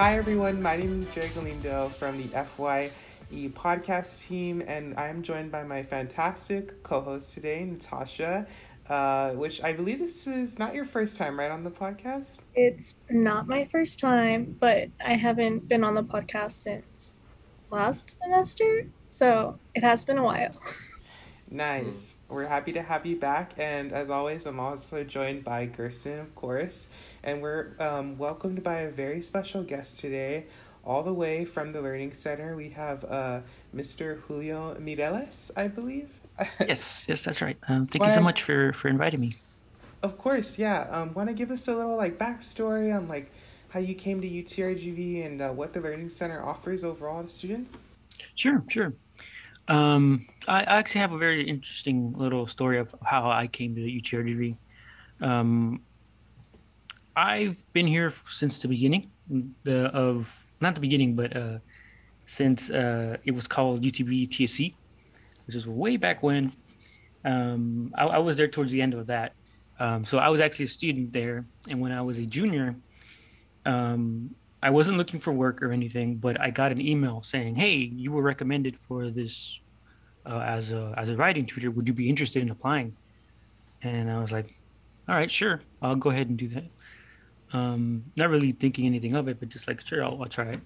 Hi, everyone. My name is Jerry Galindo from the FYE podcast team, and I'm joined by my fantastic co host today, Natasha. Uh, which I believe this is not your first time, right, on the podcast? It's not my first time, but I haven't been on the podcast since last semester, so it has been a while. Nice. We're happy to have you back. And as always, I'm also joined by Gerson, of course. And we're um, welcomed by a very special guest today, all the way from the Learning Center. We have uh, Mr. Julio Mireles, I believe. yes, yes, that's right. Um, thank you so much for, for inviting me. Of course, yeah. Um, Want to give us a little like backstory on like how you came to UTRGV and uh, what the Learning Center offers overall to students? Sure, sure. Um, I, actually have a very interesting little story of how I came to UTRGV. Um, I've been here since the beginning the, of not the beginning, but uh, since uh, it was called UTB TSC, which is way back when. Um, I, I, was there towards the end of that. Um, so I was actually a student there, and when I was a junior, um, I wasn't looking for work or anything, but I got an email saying, "Hey, you were recommended for this uh, as a as a writing tutor. Would you be interested in applying?" And I was like, "All right, sure, I'll go ahead and do that." Um, not really thinking anything of it, but just like, "Sure, I'll, I'll try it."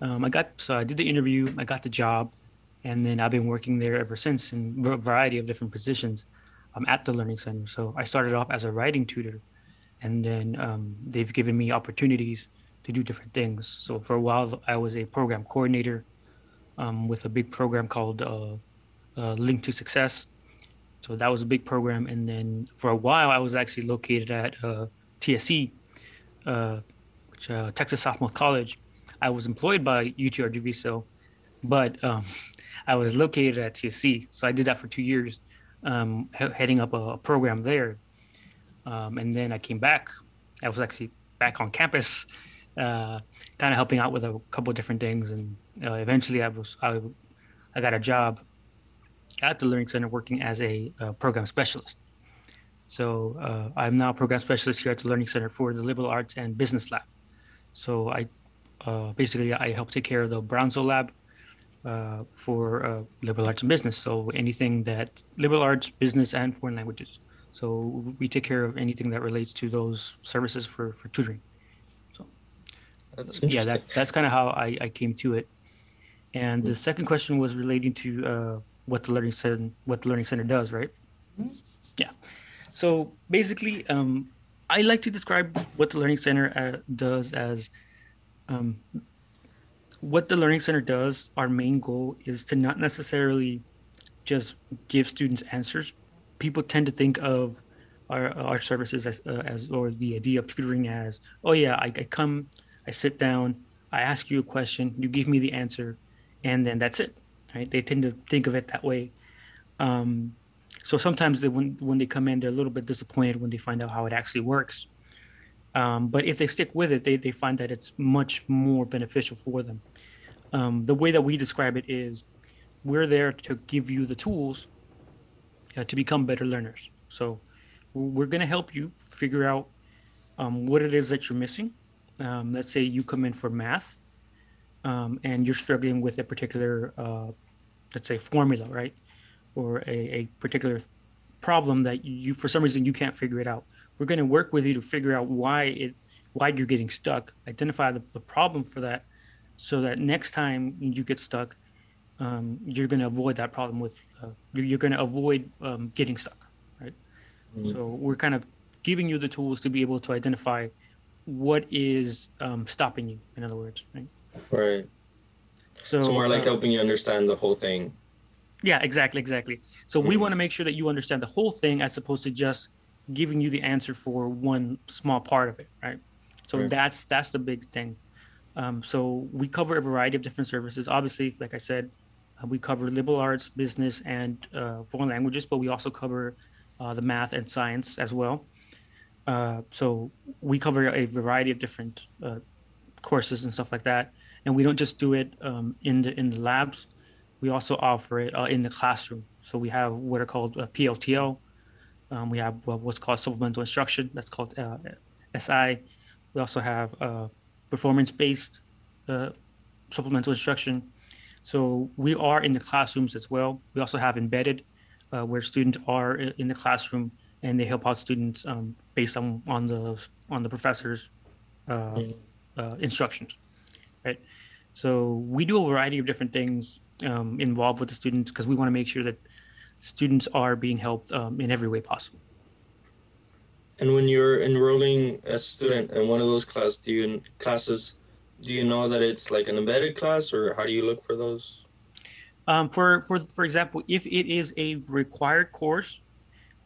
Um, I got so I did the interview, I got the job, and then I've been working there ever since in a variety of different positions um, at the Learning Center. So I started off as a writing tutor, and then um, they've given me opportunities to do different things. So for a while, I was a program coordinator um, with a big program called uh, uh, Link to Success. So that was a big program. And then for a while, I was actually located at uh, TSC, uh, which uh, Texas Southmost College. I was employed by UTRGV, so, but um, I was located at TSC. So I did that for two years, um, he- heading up a, a program there. Um, and then I came back. I was actually back on campus uh, kind of helping out with a couple of different things. And uh, eventually, I was I, I got a job at the Learning Center working as a uh, program specialist. So uh, I'm now a program specialist here at the Learning Center for the Liberal Arts and Business Lab. So I uh, basically I help take care of the Brownsville Lab uh, for liberal arts and business. So anything that liberal arts, business, and foreign languages. So we take care of anything that relates to those services for, for tutoring. That's yeah, that, that's kind of how I, I came to it. And the second question was relating to uh, what the learning center what the learning center does, right? Mm-hmm. Yeah. So basically, um, I like to describe what the learning center uh, does as um, what the learning center does. Our main goal is to not necessarily just give students answers. People tend to think of our, our services as, uh, as or the idea of tutoring as, oh yeah, I, I come I sit down, I ask you a question, you give me the answer, and then that's it. Right? They tend to think of it that way. Um, so sometimes they, when when they come in, they're a little bit disappointed when they find out how it actually works. Um, but if they stick with it, they, they find that it's much more beneficial for them. Um, the way that we describe it is we're there to give you the tools uh, to become better learners. So we're going to help you figure out um, what it is that you're missing um, let's say you come in for math um, and you're struggling with a particular, uh, let's say, formula, right? Or a, a particular problem that you, for some reason, you can't figure it out. We're going to work with you to figure out why it, why you're getting stuck, identify the, the problem for that, so that next time you get stuck, um, you're going to avoid that problem with, uh, you're, you're going to avoid um, getting stuck, right? Mm-hmm. So we're kind of giving you the tools to be able to identify what is um, stopping you in other words right right so, so more like uh, helping you understand the whole thing yeah exactly exactly so mm-hmm. we want to make sure that you understand the whole thing as opposed to just giving you the answer for one small part of it right so right. that's that's the big thing um, so we cover a variety of different services obviously like i said uh, we cover liberal arts business and uh, foreign languages but we also cover uh, the math and science as well uh, so we cover a variety of different uh, courses and stuff like that, and we don't just do it um, in the in the labs. We also offer it uh, in the classroom. So we have what are called uh, PLTL. Um, we have what's called supplemental instruction. That's called uh, SI. We also have performance-based uh, supplemental instruction. So we are in the classrooms as well. We also have embedded, uh, where students are in the classroom and they help out students um, based on on the on the professor's uh, mm. uh, instructions, right? So we do a variety of different things um, involved with the students because we want to make sure that students are being helped um, in every way possible. And when you're enrolling a student in one of those class, do you classes, do you know that it's like an embedded class, or how do you look for those? Um, for for for example, if it is a required course,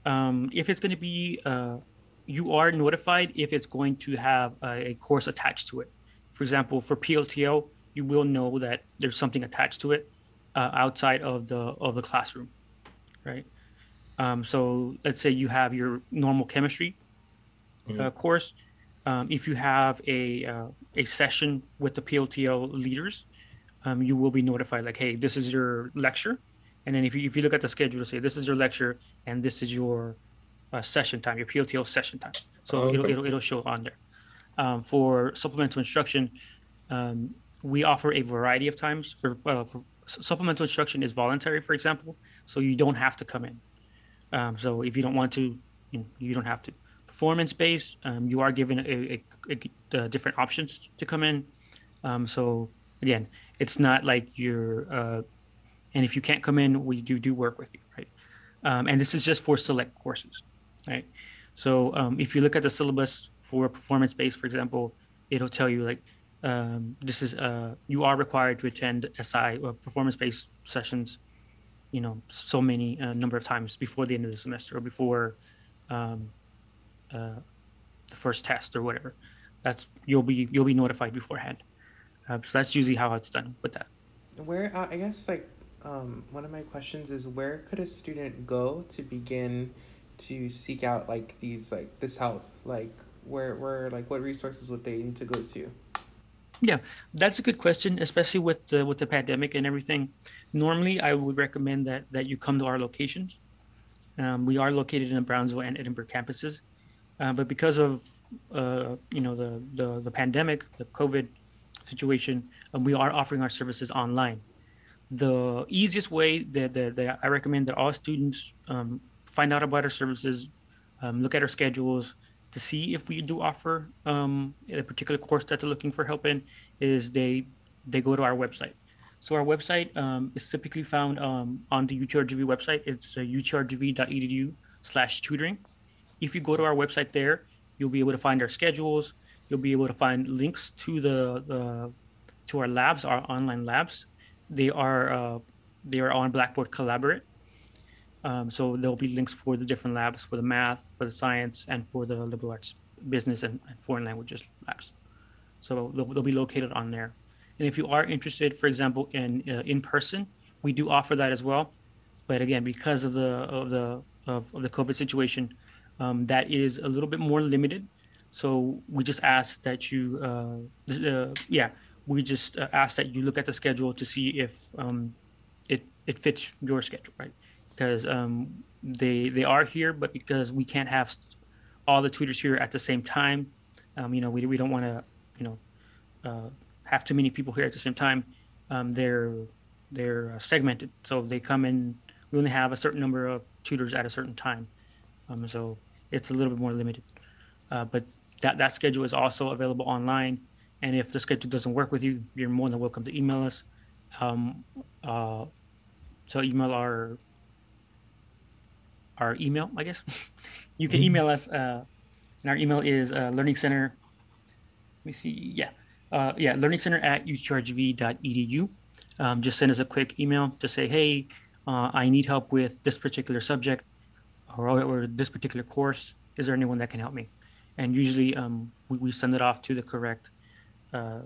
um, if it's going to be, uh, you are notified if it's going to have a, a, course attached to it. For example, for PLTL, you will know that there's something attached to it uh, outside of the of the classroom, right? Um, so let's say you have your normal chemistry mm-hmm. uh, course. Um, if you have a uh, a session with the PLTL leaders, um, you will be notified like, hey, this is your lecture. And then if you, if you look at the schedule, say this is your lecture and this is your uh, session time, your PLTL session time. So oh, okay. it'll, it'll, it'll show on there. Um, for supplemental instruction, um, we offer a variety of times. For, uh, for, supplemental instruction is voluntary, for example, so you don't have to come in. Um, so if you don't want to, you, don't have to. Performance based, um, you are given a, a, a, different options to come in. Um, so again, it's not like you're, uh, and if you can't come in, we do do work with you, right? Um, and this is just for select courses, right? So um, if you look at the syllabus for performance based, for example, it'll tell you like um, this is uh, you are required to attend SI or performance based sessions, you know, so many uh, number of times before the end of the semester or before um, uh, the first test or whatever. That's you'll be you'll be notified beforehand. Uh, so that's usually how it's done with that. Where uh, I guess like um, one of my questions is where could a student go to begin to seek out like these like this help like where where like what resources would they need to go to yeah that's a good question especially with the with the pandemic and everything. Normally i would recommend that that you come to our locations. Um, we are located in the brownsville and edinburg campuses. Uh, but because of uh, you know the, the the pandemic the covid situation, um, we are offering our services online. The easiest way that, that, that I recommend that all students um, find out about our services, um, look at our schedules to see if we do offer um, a particular course that they're looking for help in, is they they go to our website. So our website um, is typically found um, on the UTRGV website. It's uh, utrgv.edu slash tutoring. If you go to our website there, you'll be able to find our schedules, you'll be able to find links to the, the to our labs, our online labs. They are uh, they are on Blackboard Collaborate. Um, so there'll be links for the different labs for the math, for the science, and for the liberal arts, business, and, and foreign languages labs. So they'll, they'll, be located on there. And if you are interested, for example, in uh, in person, we do offer that as well. But again, because of the of the of, of the COVID situation, um, that is a little bit more limited. So we just ask that you, uh, uh, yeah, we just uh, ask that you look at the schedule to see if um, it it fits your schedule, right? Because um, they they are here, but because we can't have all the tutors here at the same time, um, you know, we we don't want to, you know, uh, have too many people here at the same time. Um, they're they're segmented, so they come in. We only have a certain number of tutors at a certain time, um, so it's a little bit more limited. Uh, but that, that schedule is also available online. And if the schedule doesn't work with you, you're more than welcome to email us. Um, uh, so email our our email, I guess. you can mm-hmm. email us, uh, and our email is uh, Learning Center. Let me see. Yeah, uh, yeah, Learning Center at utrgv.edu. Um, just send us a quick email. Just say, hey, uh, I need help with this particular subject or, or this particular course. Is there anyone that can help me? and usually um, we, we send it off to the correct uh,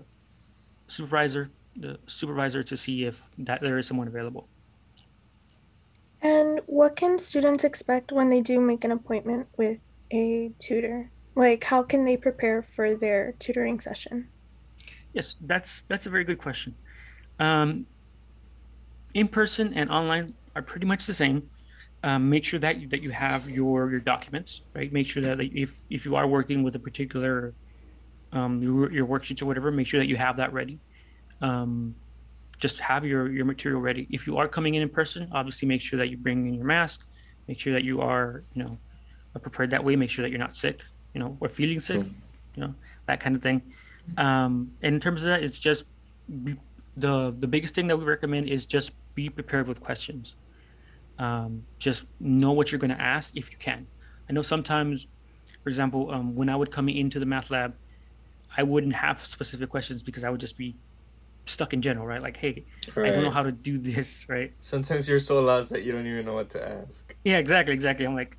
supervisor, the supervisor to see if that there is someone available. And what can students expect when they do make an appointment with a tutor? Like, how can they prepare for their tutoring session? Yes, that's that's a very good question. Um, in person and online are pretty much the same um, make sure that you, that you have your your documents right make sure that if if you are working with a particular um, your, your worksheets or whatever, make sure that you have that ready. Um, just have your, your material ready. If you are coming in in person, obviously make sure that you bring in your mask, make sure that you are, you know, prepared that way, make sure that you're not sick, you know, or feeling sick, mm. you know, that kind of thing. Um, in terms of that, it's just be, the the biggest thing that we recommend is just be prepared with questions. Um, just know what you're going to ask if you can. I know sometimes, for example, um, when I would come into the math lab, I wouldn't have specific questions because I would just be stuck in general, right? Like, hey, right. I don't know how to do this, right? Sometimes you're so lost that you don't even know what to ask. Yeah, exactly, exactly. I'm like,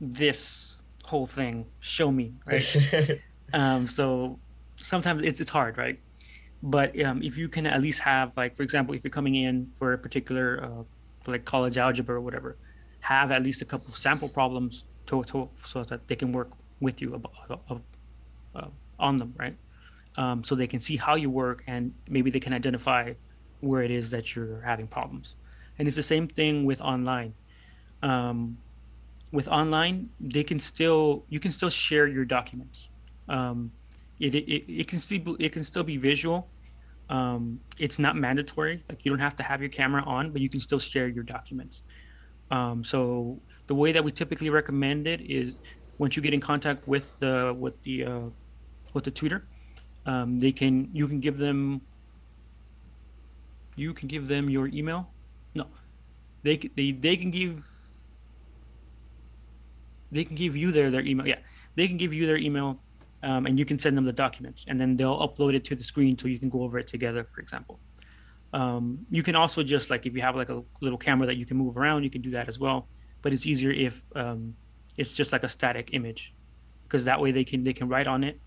this whole thing, show me, right? um, so sometimes it's it's hard, right? But um, if you can at least have, like, for example, if you're coming in for a particular, uh, like college algebra or whatever, have at least a couple sample problems to, to so that they can work with you about, uh, uh, on them, right? Um, so they can see how you work and maybe they can identify where it is that you're having problems. And it's the same thing with online. Um, with online, they can still you can still share your documents. Um, it, it, it can still it can still be visual. Um, it's not mandatory. Like you don't have to have your camera on, but you can still share your documents. Um, so the way that we typically recommend it is once you get in contact with the with the uh, with the tutor, um, they can you can give them you can give them your email. No, they they they can give they can give you their their email. Yeah, they can give you their email um, and you can send them the documents and then they'll upload it to the screen so you can go over it together for example um, you can also just like if you have like a little camera that you can move around you can do that as well but it's easier if um, it's just like a static image because that way they can they can write on it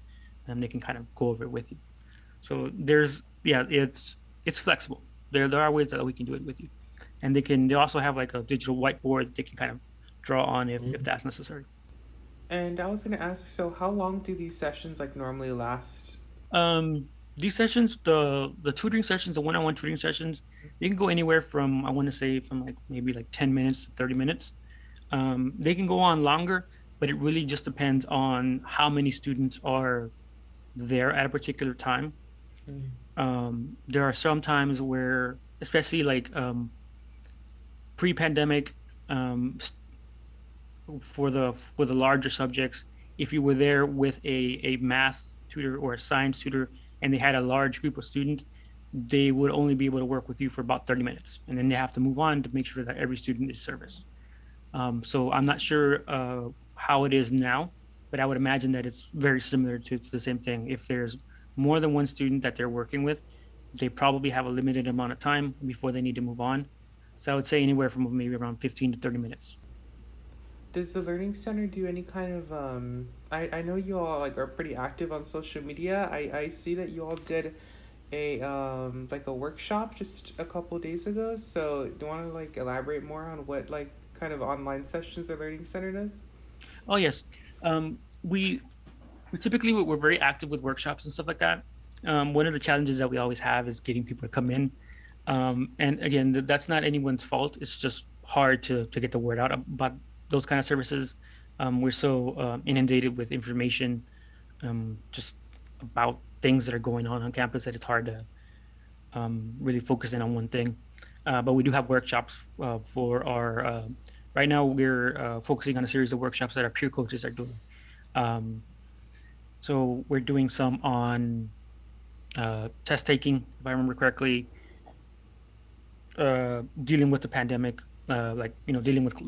and they can kind of go over it with you so there's yeah it's it's flexible there there are ways that we can do it with you and they can they also have like a digital whiteboard they can kind of draw on if, mm-hmm. if that's necessary and I was gonna ask, so how long do these sessions like normally last? Um, these sessions, the the tutoring sessions, the one-on-one tutoring sessions, you can go anywhere from I want to say from like maybe like ten minutes to thirty minutes. Um, they can go on longer, but it really just depends on how many students are there at a particular time. Mm. Um, there are some times where, especially like um, pre-pandemic, um, for the for the larger subjects, if you were there with a, a math tutor or a science tutor and they had a large group of students, they would only be able to work with you for about 30 minutes. And then they have to move on to make sure that every student is serviced. Um, so I'm not sure uh, how it is now, but I would imagine that it's very similar to, to the same thing. If there's more than one student that they're working with, they probably have a limited amount of time before they need to move on. So I would say anywhere from maybe around 15 to 30 minutes. Does the learning center do any kind of um i i know you all like are pretty active on social media. I i see that you all did a um like a workshop just a couple days ago. So do you want to like elaborate more on what like kind of online sessions the learning center does? Oh yes. Um we we typically we're very active with workshops and stuff like that um one of the challenges that we always have is getting people to come in um and again that's not anyone's fault it's just hard to to get the word out about those kind of services. Um, we're so uh, inundated with information um, just about things that are going on on campus that it's hard to um, really focus in on one thing. Uh, but we do have workshops uh, for our. Uh, right now, we're uh, focusing on a series of workshops that our peer coaches are doing. Um, so we're doing some on uh, test taking, if I remember correctly, uh, dealing with the pandemic, uh, like you know, dealing with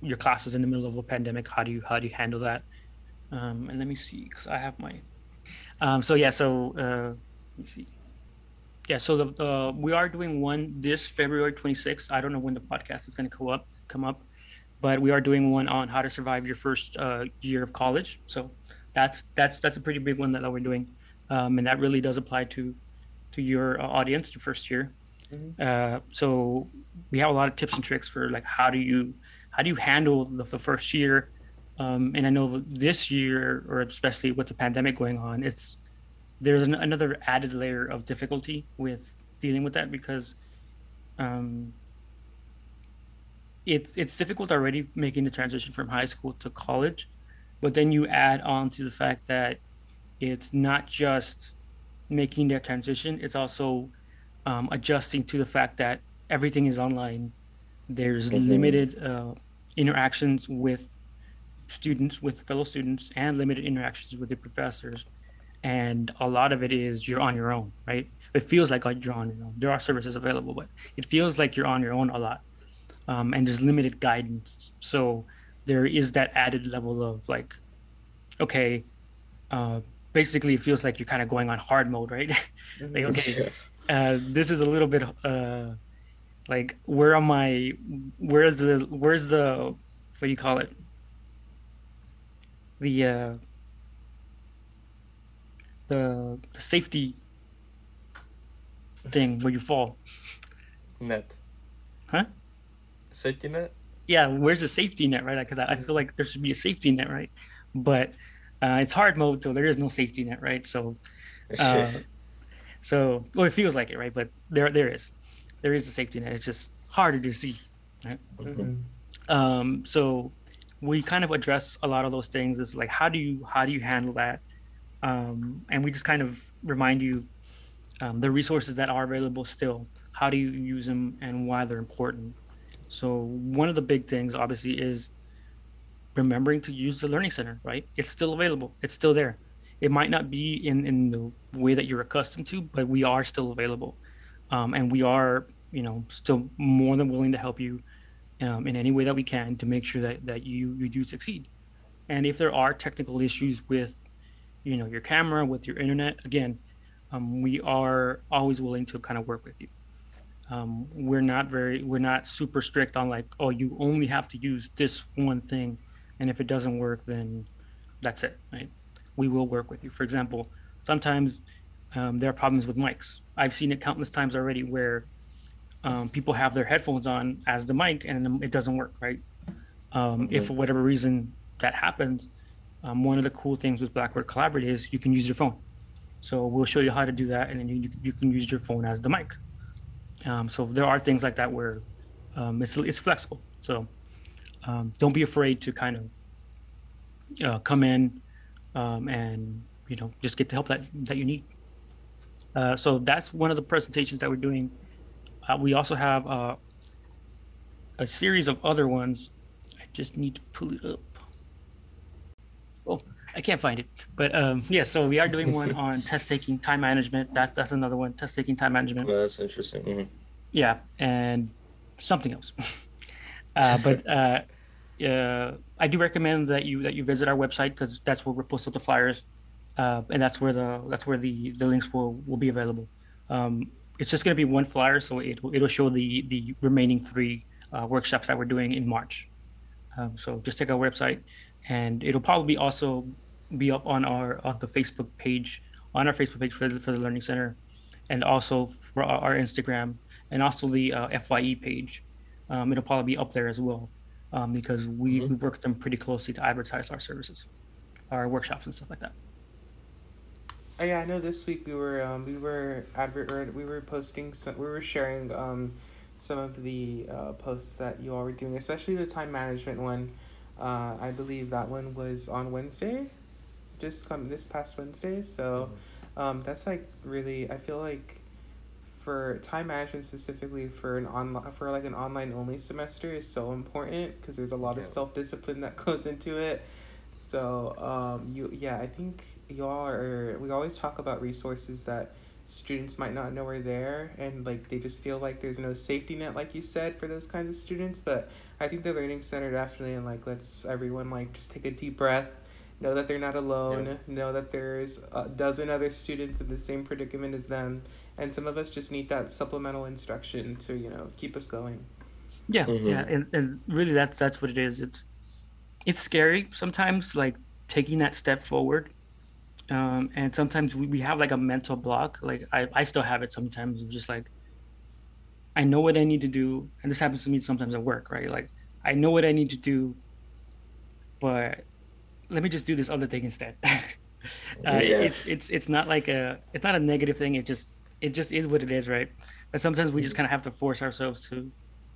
your classes in the middle of a pandemic. How do you how do you handle that? Um, and let me see because i have my um, so yeah so uh, let me see. Yeah so the, the we are doing one this february 26th i don't know when the podcast is going to come up come up but we are doing one on how to survive your first uh, year of college so that's that's that's a pretty big one that, that we're doing um, and that really does apply to to your uh, audience your first year mm-hmm. uh, so we have a lot of tips and tricks for like how do you how do you handle the, the first year? Um, and I know this year, or especially with the pandemic going on, it's there's an, another added layer of difficulty with dealing with that because um, it's it's difficult already making the transition from high school to college, but then you add on to the fact that it's not just making that transition, it's also um, adjusting to the fact that everything is online. There's Mhm. limited uh, interactions with students, with fellow students, and limited interactions with the professors. And a lot of it is you're on your own, right? It feels like you're on your own. There are services available, but it feels like you're on your own a lot. Um, and there's limited guidance. So there is that added level of like, okay, uh, basically it feels like you're kind of going on hard mode, right? like, okay, uh, this is a little bit uh, like where am I? Where's the where's the what do you call it? The uh, the, the safety thing where you fall. Net. Huh? Safety net? Yeah, where's the safety net, right? Because I, I feel like there should be a safety net, right? But uh, it's hard mode, so there is no safety net, right? So uh, so well it feels like it right but there there is there is a safety net it's just harder to see Mhm. um so we kind of address a lot of those things is like how do you how do you handle that um and we just kind of remind you um, the resources that are available still how do you use them and why they're important so one of the big things obviously is remembering to use the learning center right? It's still available. It's still there. It might not be in in the way that you're accustomed to but we are still available. Um, and we are you know still more than willing to help you um, in any way that we can to make sure that that you you do succeed. And if there are technical issues with you know your camera with your internet again um, we are always willing to kind of work with you um, we're not very we're not super strict on like oh you only have to use this one thing and if it doesn't work then that's it right? We will work with you. For example sometimes um, there are problems with mics. I've seen it countless times already where um, people have their headphones on as the mic and it doesn't work right? Um, if for whatever reason that happens um, one of the cool things with blackboard collaborate is you can use your phone. So we'll show you how to do that and then you, you can use your phone as the mic um, so there are things like that where um, it's, it's flexible. So um, don't be afraid to kind of uh, come in um, and you know just get the help that that you need. Uh, so that's one of the presentations that we're doing. Uh, we also have uh, a series of other ones. I just need to pull it up. Oh i can't find it but um, yeah so we are doing one on test taking time management that's that's another one test taking time management Well, that's interesting. Mhm. yeah, and something else. uh, but uh, uh, I do recommend that you that you visit our website because that's where we post up the flyers, uh, and that's where the that's where the the links will will be available. Um, it's just going to be one flyer, so it it'll show the the remaining three uh, workshops that we're doing in March. Um, so just check our website, and it'll probably also be up on our on the Facebook page on our Facebook page for the, for the Learning Center, and also for our, our Instagram and also the uh, FYE page. Um, it'll probably be up there as well um, because we, Mhm. we work them pretty closely to advertise our services, our workshops and stuff like that. Oh yeah, I know. This week we were um, we were advert we were posting some we were sharing um, some of the uh, posts that you all were doing, especially the time management one. Uh, I believe that one was on Wednesday, just come this past Wednesday. So um, that's like really I feel like for time management specifically for an online for like an online only semester is so important because there's a lot of self discipline that goes into it. So um, you yeah I think y'all are we always talk about resources that students might not know are there and like they just feel like there's no safety net like you said for those kinds of students but i think the learning center definitely and like let's everyone like just take a deep breath know that they're not alone know that there's a dozen other students in the same predicament as them and some of us just need that supplemental instruction to you know keep us going Yeah, Mhm. yeah, and, and really that's that's what it is. It's it's scary sometimes, like taking that step forward. Um, and sometimes we, we have like a mental block. Like I, I still have it sometimes of just like I know what I need to do, and this happens to me sometimes at work, right? Like I know what I need to do, but let me just do this other thing instead. uh, Yeah. It's it's it's not like a it's not a negative thing. It just it just is what it is, right? But sometimes we just kind of have to force ourselves to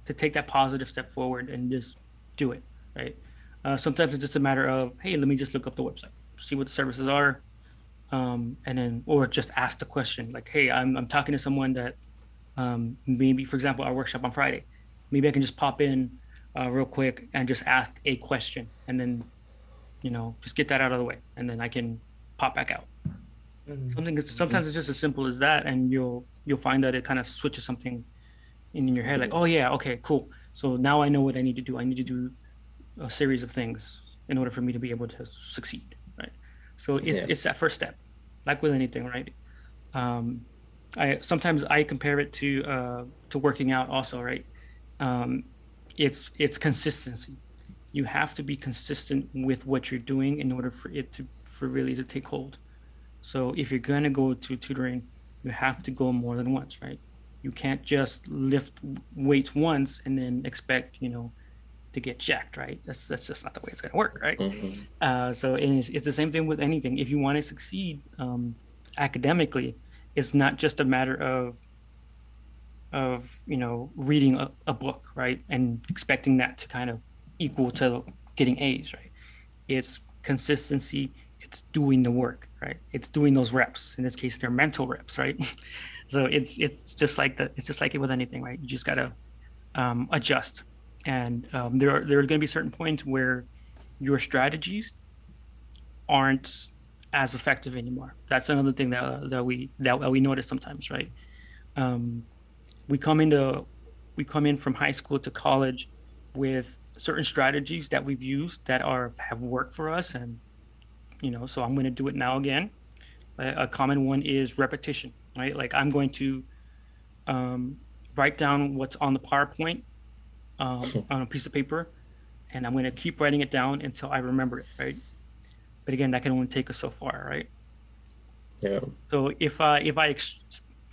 to take that positive step forward and just do it, right? Uh, sometimes it's just a matter of hey, let me just look up the website, see what the services are, um, and then or just ask the question like, hey, I'm I'm talking to someone that um, maybe, for example, our workshop on Friday, maybe I can just pop in uh, real quick and just ask a question, and then you know just get that out of the way, and then I can pop back out. Mm-hmm. Something sometimes it's just as simple as that, and you'll you'll find that it kind of switches something in, in your head, like, oh yeah, okay, cool. So now I know what I need to do. I need to do a series of things in order for me to be able to succeed, right? So it's Yeah. it's that first step, like with anything, right? Um, I sometimes I compare it to uh, to working out also, right? Um, it's it's consistency. You have to be consistent with what you're doing in order for it to for really to take hold. So if you're gonna go to tutoring, you have to go more than once, right? You can't just lift weights once and then expect you know to get jacked, right? That's that's just not the way it's gonna work, right? Mhm. Uh, so it's, it's the same thing with anything. If you want to succeed um, academically, it's not just a matter of of you know reading a, a book, right, and expecting that to kind of equal to getting A's, right? It's consistency. It's doing the work, right? It's doing those reps. In this case, they're mental reps, right? so it's it's just like the it's just like it with anything, right? You just gotta um, adjust, and um, there are there are going to be certain points where your strategies aren't as effective anymore. That's another thing that that we that we notice sometimes, right? Um, we come into we come in from high school to college with certain strategies that we've used that are have worked for us, and you know, so I'm going to do it now again. A, a common one is repetition, right? Like I'm going to um, write down what's on the PowerPoint um, on a piece of paper, and I'm going to keep writing it down until I remember it, right? But again, that can only take us so far, right? Yeah. So if I if I ex-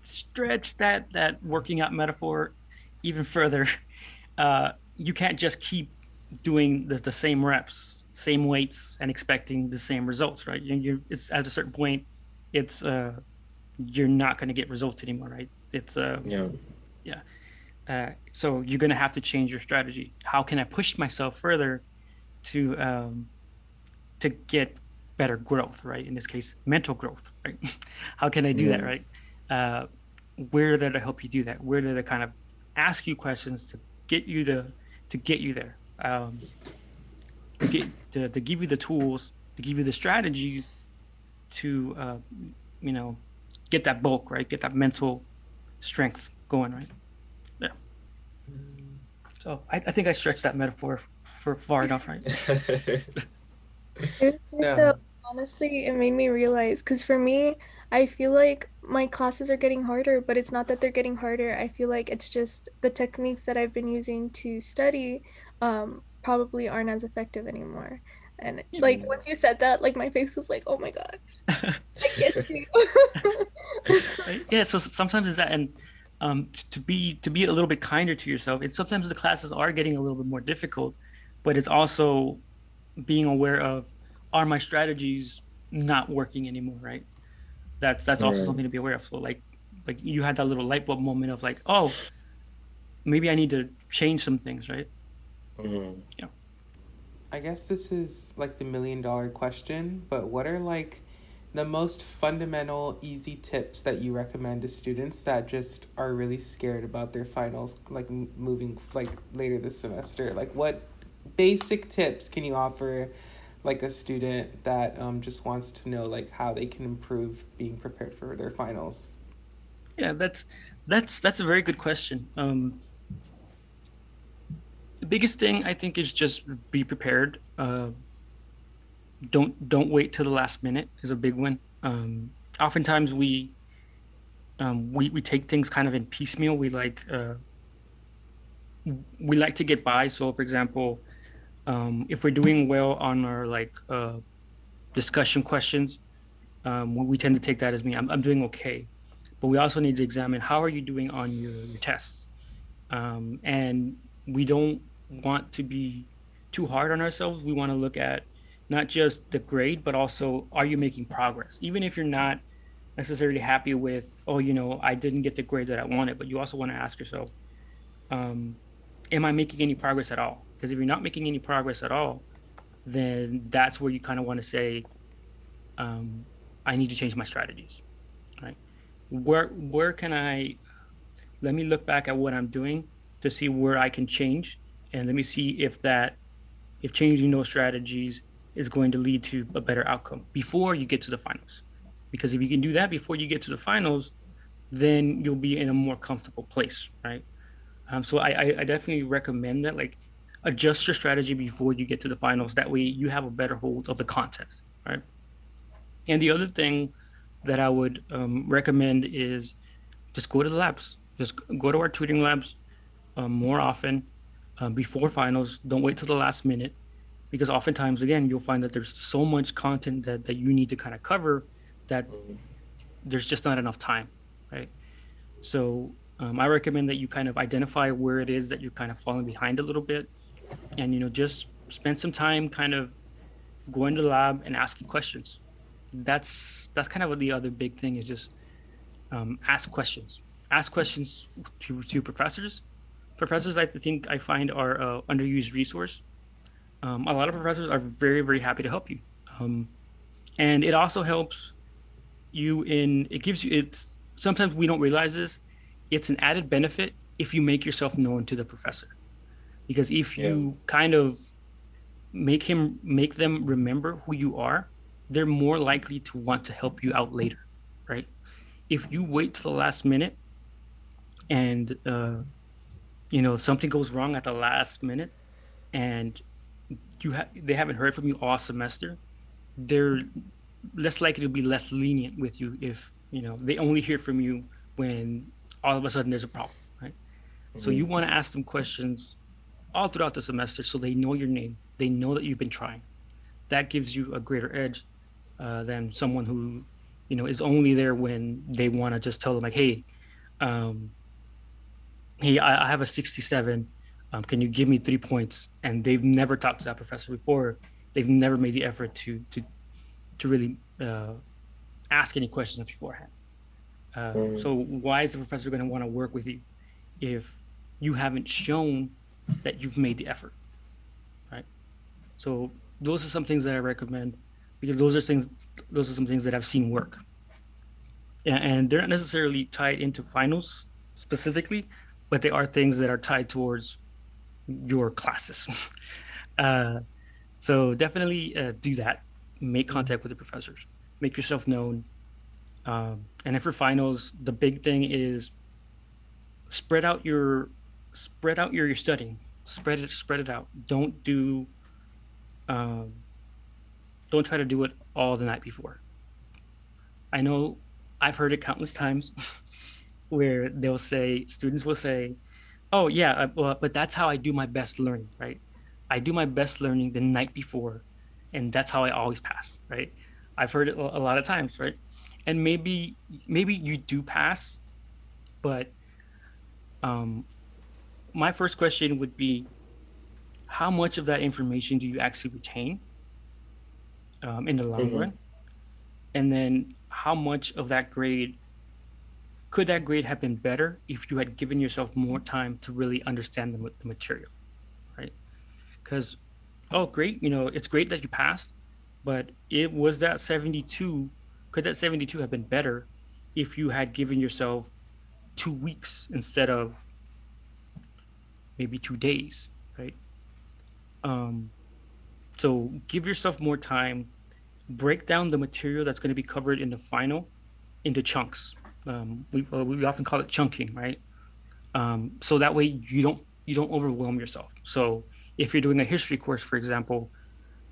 stretch that that working out metaphor even further, uh, you can't just keep doing the, the same reps, same weights, and expecting the same results, right? You, you it's at a certain point, it's uh, you're not going to get results anymore, right? It's uh, yeah, Yeah. Uh, so you're going to have to change your strategy. How can I push myself further to um, to get better growth, right? In this case, mental growth, right? How can I do that, right? Uh, where did I help you do that? Where did I kind of ask you questions to get you to to get you there? Um, to get to, to give you the tools, to give you the strategies to uh, you know get that bulk, right? Get that mental strength going, right? Yeah. So I, I think I stretched that metaphor for far enough, right? It Yeah. so- honestly, it made me realize because for me, I feel like my classes are getting harder, but it's not that they're getting harder. I feel like it's just the techniques that I've been using to study um, probably aren't as effective anymore. And like once you said that, like my face was like, "Oh my god, I get you." Yeah so sometimes it's that and um, to be to be a little bit kinder to yourself and sometimes the classes are getting a little bit more difficult but it's also being aware of are my strategies not working anymore right that's that's also Right. something to be aware of so like like you had that little light bulb moment of like oh maybe i need to change some things right Mm-hmm. Yeah. I guess this is like the million dollar question, but what are like the most fundamental, easy tips that you recommend to students that just are really scared about their finals, like moving like later this semester? Like, what basic tips can you offer, like a student that um, just wants to know like how they can improve being prepared for their finals? Yeah, that's that's that's a very good question. Um, the biggest thing I think is just be prepared. Uh, don't don't wait till the last minute is a big one. Um, oftentimes we um, we we take things kind of in piecemeal. We like uh, we like to get by. So, for example, um, if we're doing well on our like uh, discussion questions, um, we, we tend to take that as me. I'm, I'm doing okay but we also need to examine how are you doing on your, your tests um, and we don't want to be too hard on ourselves we want to look at not just the grade but also are you making progress even if you're not necessarily happy with oh you know i didn't get the grade that i wanted but you also want to ask yourself um, am i making any progress at all because if you're not making any progress at all then that's where you kind of want to say um, I need to change my strategies, right? Where where can I? Let me look back at what I'm doing to see where I can change, and let me see if that, if changing those strategies is going to lead to a better outcome before you get to the finals. Because if you can do that before you get to the finals, then you'll be in a more comfortable place, right? Um, so I, I definitely recommend that, like, adjust your strategy before you get to the finals. That way, you have a better hold of the content, right? And the other thing that I would um, recommend is just go to the labs. Just go to our tutoring labs um, more often uh, before finals. Don't wait till the last minute, because oftentimes, again, you'll find that there's so much content that that you need to kind of cover that there's just not enough time, right? So um, I recommend that you kind of identify where it is that you're kind of falling behind a little bit, and you know just spend some time kind of going to the lab and asking questions. That's that's kind of what the other big thing is just um, ask questions. Ask questions to to professors. Professors, I think I find are a underused resource. Um, a lot of professors are very very happy to help you, um, and it also helps you in it gives you it's sometimes we don't realize this it's an added benefit if you make yourself known to the professor. Because if yeah. you kind of make him make them remember who you are they're more likely to want to help you out later right? If you wait to the last minute and uh, you know something goes wrong at the last minute and you have they haven't heard from you all semester they're less likely to be less lenient with you if you know they only hear from you when all of a sudden there's a problem right mm-hmm. so you want to ask them questions all throughout the semester so they know your name they know that you've been trying that gives you a greater edge uh, than someone who you know is only there when they want to just tell them like hey um, hey I, I have a 67 um, can you give me three points and they've never talked to that professor before they've never made the effort to to to really uh, ask any questions beforehand. Uh, mm. So why is the professor going to want to work with you if you haven't shown that you've made the effort, right? So those are some things that I recommend because those are things those are some things that I've seen work, and they're not necessarily tied into finals specifically, but they are things that are tied towards your classes. uh, so definitely uh, do that make contact with the professors, make yourself known. Um, and then for finals, the big thing is spread out your spread out your, your studying. Spread it spread it out. Don't do um, don't try to do it all the night before. I know I've heard it countless times where they'll say students will say, "Oh yeah, uh, well, but that's how I do my best learning, right? I do my best learning the night before and that's how I always pass, right? I've heard it a lot of times, right? And maybe maybe you do pass, but um, my first question would be, how much of that information do you actually retain um, in the long mm-hmm. run? And then how much of that grade could that grade have been better if you had given yourself more time to really understand the, the material, right? Because oh great you know it's great that you passed but it was that 72 could that 72 have been better if you had given yourself two weeks instead of maybe two days right um so give yourself more time break down the material that's going to be covered in the final into chunks um, we, uh, we often call it chunking right um, so that way you don't you don't overwhelm yourself so if you're doing a history course, for example,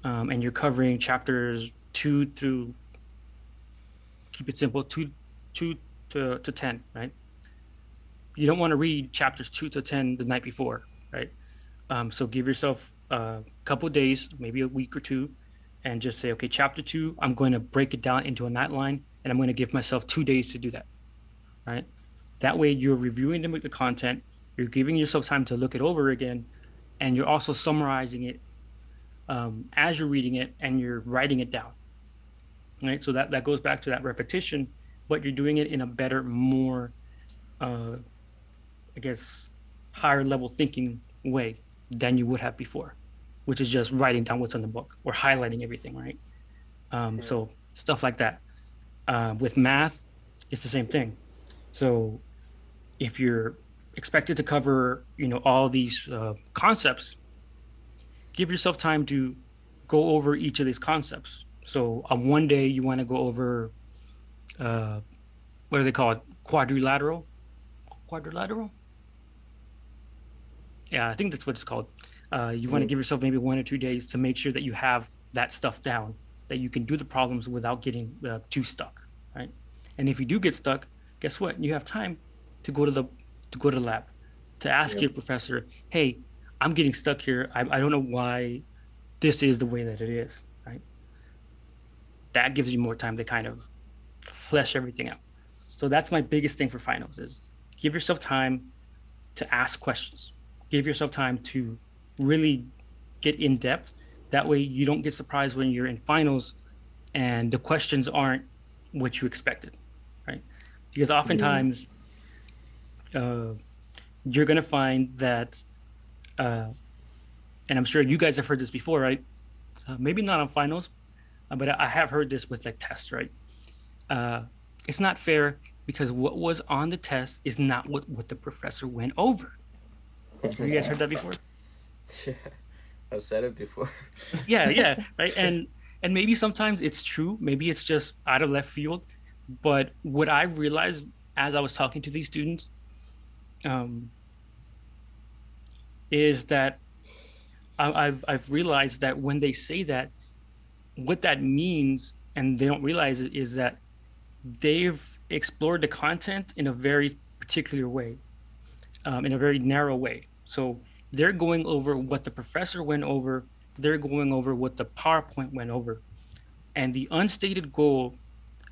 um, and you're covering chapters two through, keep it simple, two, two to, to 10, right? You don't want to read chapters two to 10 the night before, right? Um, so give yourself a couple days, maybe a week or two, and just say, okay, chapter two, I'm going to break it down into a night line, and I'm going to give myself two days to do that, right? That way, you're reviewing the, content, you're giving yourself time to look it over again, and you're also summarizing it um, as you're reading it and you're writing it down right so that that goes back to that repetition but you're doing it in a better more uh, i guess higher level thinking way than you would have before which is just writing down what's in the book or highlighting everything right um, yeah. so stuff like that Uh, with math, it's the same thing. So if you're expected to cover, you know, all these uh, concepts, give yourself time to go over each of these concepts. So on one day you want to go over, uh, what do they call it? Quadrilateral, quadrilateral. Yeah, I think that's what it's called. Uh, you want to give yourself maybe one or two days to make sure that you have that stuff down, that you can do the problems without getting uh, too stuck, right? And if you do get stuck, guess what? You have time to go to the to go to the lab, to ask yep. your professor, "Hey, I'm getting stuck here. I, I don't know why this is the way that it is." Right? That gives you more time to kind of flesh everything out. So that's my biggest thing for finals is give yourself time to ask questions. Give yourself time to really get in depth. That way you don't get surprised when you're in finals and the questions aren't what you expected? Because oftentimes uh, you're going to find that, uh, and I'm sure you guys have heard this before, right? Uh, maybe not on finals, uh, but I have heard this with like tests, right? Uh, it's not fair because what was on the test is not what, what the professor went over. Have you guys heard that before? Yeah, I've said it before. yeah, yeah, right. And and maybe sometimes it's true. Maybe it's just out of left field. But what I realized as I was talking to these students um, is that I've I've realized that when they say that, what that means, and they don't realize it, is that they've explored the content in a very particular way, um, in a very narrow way. So they're going over what the professor went over. They're going over what the PowerPoint went over, and the unstated goal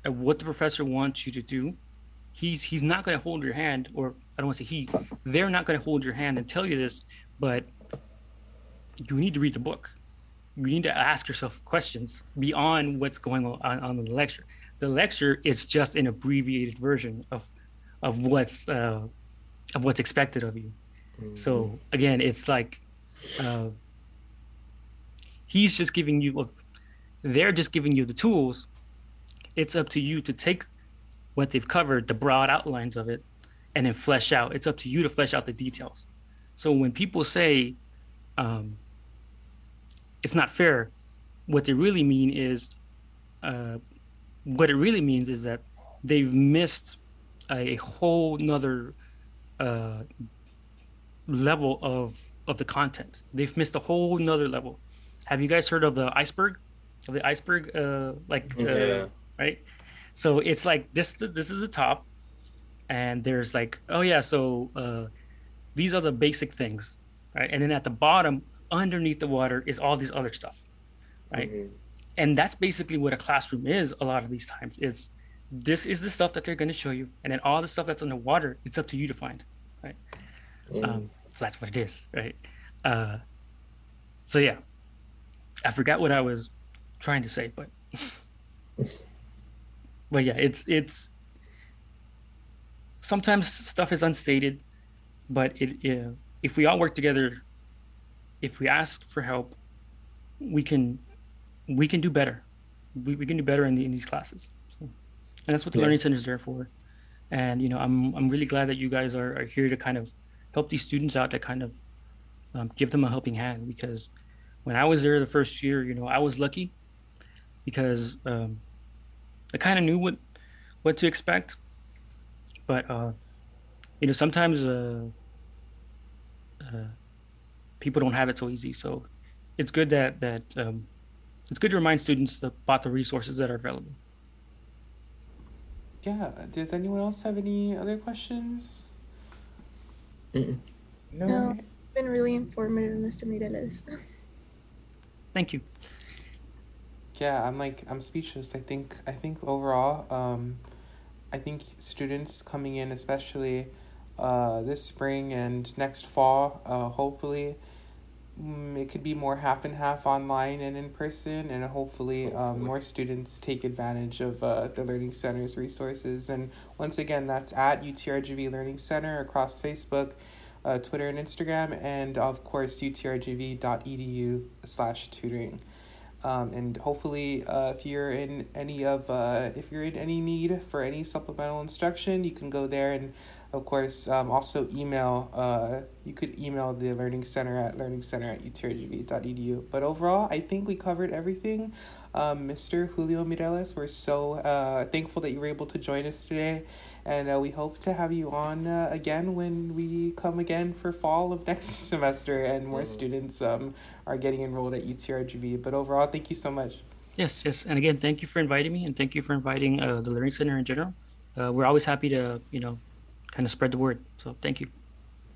of what the professor wants you to do. He's he's not going to hold your hand, or I don't want to say he. They're not going to hold your hand and tell you this, but you need to read the book. You need to ask yourself questions beyond what's going on on the lecture. The lecture is just an abbreviated version of of what's uh, of what's expected of you. Mm-hmm. So again, it's like uh, he's just giving you, they're just giving you the tools. It's up to you to take what they've covered, the broad outlines of it, and then flesh out. It's up to you to flesh out the details. So when people say um, it's not fair, what they really mean is, uh, what it really means is that they've missed a, whole nother uh, level of of the content. They've missed a whole nother level. Have you guys heard of the iceberg? Of the iceberg, uh, like uh, yeah. Right? So it's like this. This is the top, and there's like, oh yeah, so uh, these are the basic things, right? And then at the bottom, underneath the water, is all this other stuff, right? Mm-hmm. And that's basically what a classroom is. A lot of these times, is this is the stuff that they're going to show you, and then all the stuff that's underwater, it's up to you to find, right? Mm. Um, so that's what it is, right? Uh, so yeah, I forgot what I was trying to say, but but yeah, it's it's sometimes stuff is unstated, but it if we all work together, if we ask for help, we can we can do better. We, we can do better in, the, in these classes, so, and that's what the yeah. learning center is there for. And you know, I'm I'm really glad that you guys are, are here to kind of help these students out to kind of um, give them a helping hand because when I was there the first year, you know, I was lucky because um, I kind of knew what what to expect, but uh, you know, sometimes uh, uh, people don't have it so easy. So it's good that that um, it's good to remind students about the resources that are available. Yeah. Does anyone else have any other questions? Mm-mm. No, no it's been really informative, Mr. Mireles. Thank you. Yeah, I'm like I'm speechless. I think I think overall, um, I think students coming in, especially uh, this spring and next fall, uh, hopefully, um, it could be more half and half online and in person, and hopefully, um, more students take advantage of uh, the Learning Center's resources. And once again, that's at UTRGV Learning Center across Facebook, uh, Twitter, and Instagram, and of course, utrgv.edu slash tutoring. Um, and hopefully, uh, if you're in any of uh, if you're in any need for any supplemental instruction, you can go there and of course um, also email uh, you could email the learning center at learningcenter at utrgv.edu but overall i think we covered everything. Um, mr julio mireles we're so uh, thankful that you were able to join us today and uh, we hope to have you on uh, again when we come again for fall of next semester and more mm. students um, are getting enrolled at utrgv but overall thank you so much yes yes and again thank you for inviting me and thank you for inviting uh, the learning center in general uh, we're always happy to you know kind of spread the word. So thank you.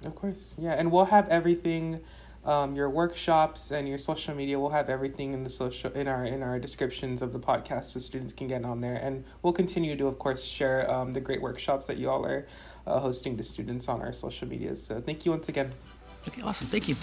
Of course, yeah, and we'll have everything, um, your workshops and your social media. We'll have everything in the social in our in our descriptions of the podcast, so students can get on there. And we'll continue to, of course, share um, the great workshops that you all are uh, hosting to students on our social medias. So thank you once again. Okay, awesome. Thank you.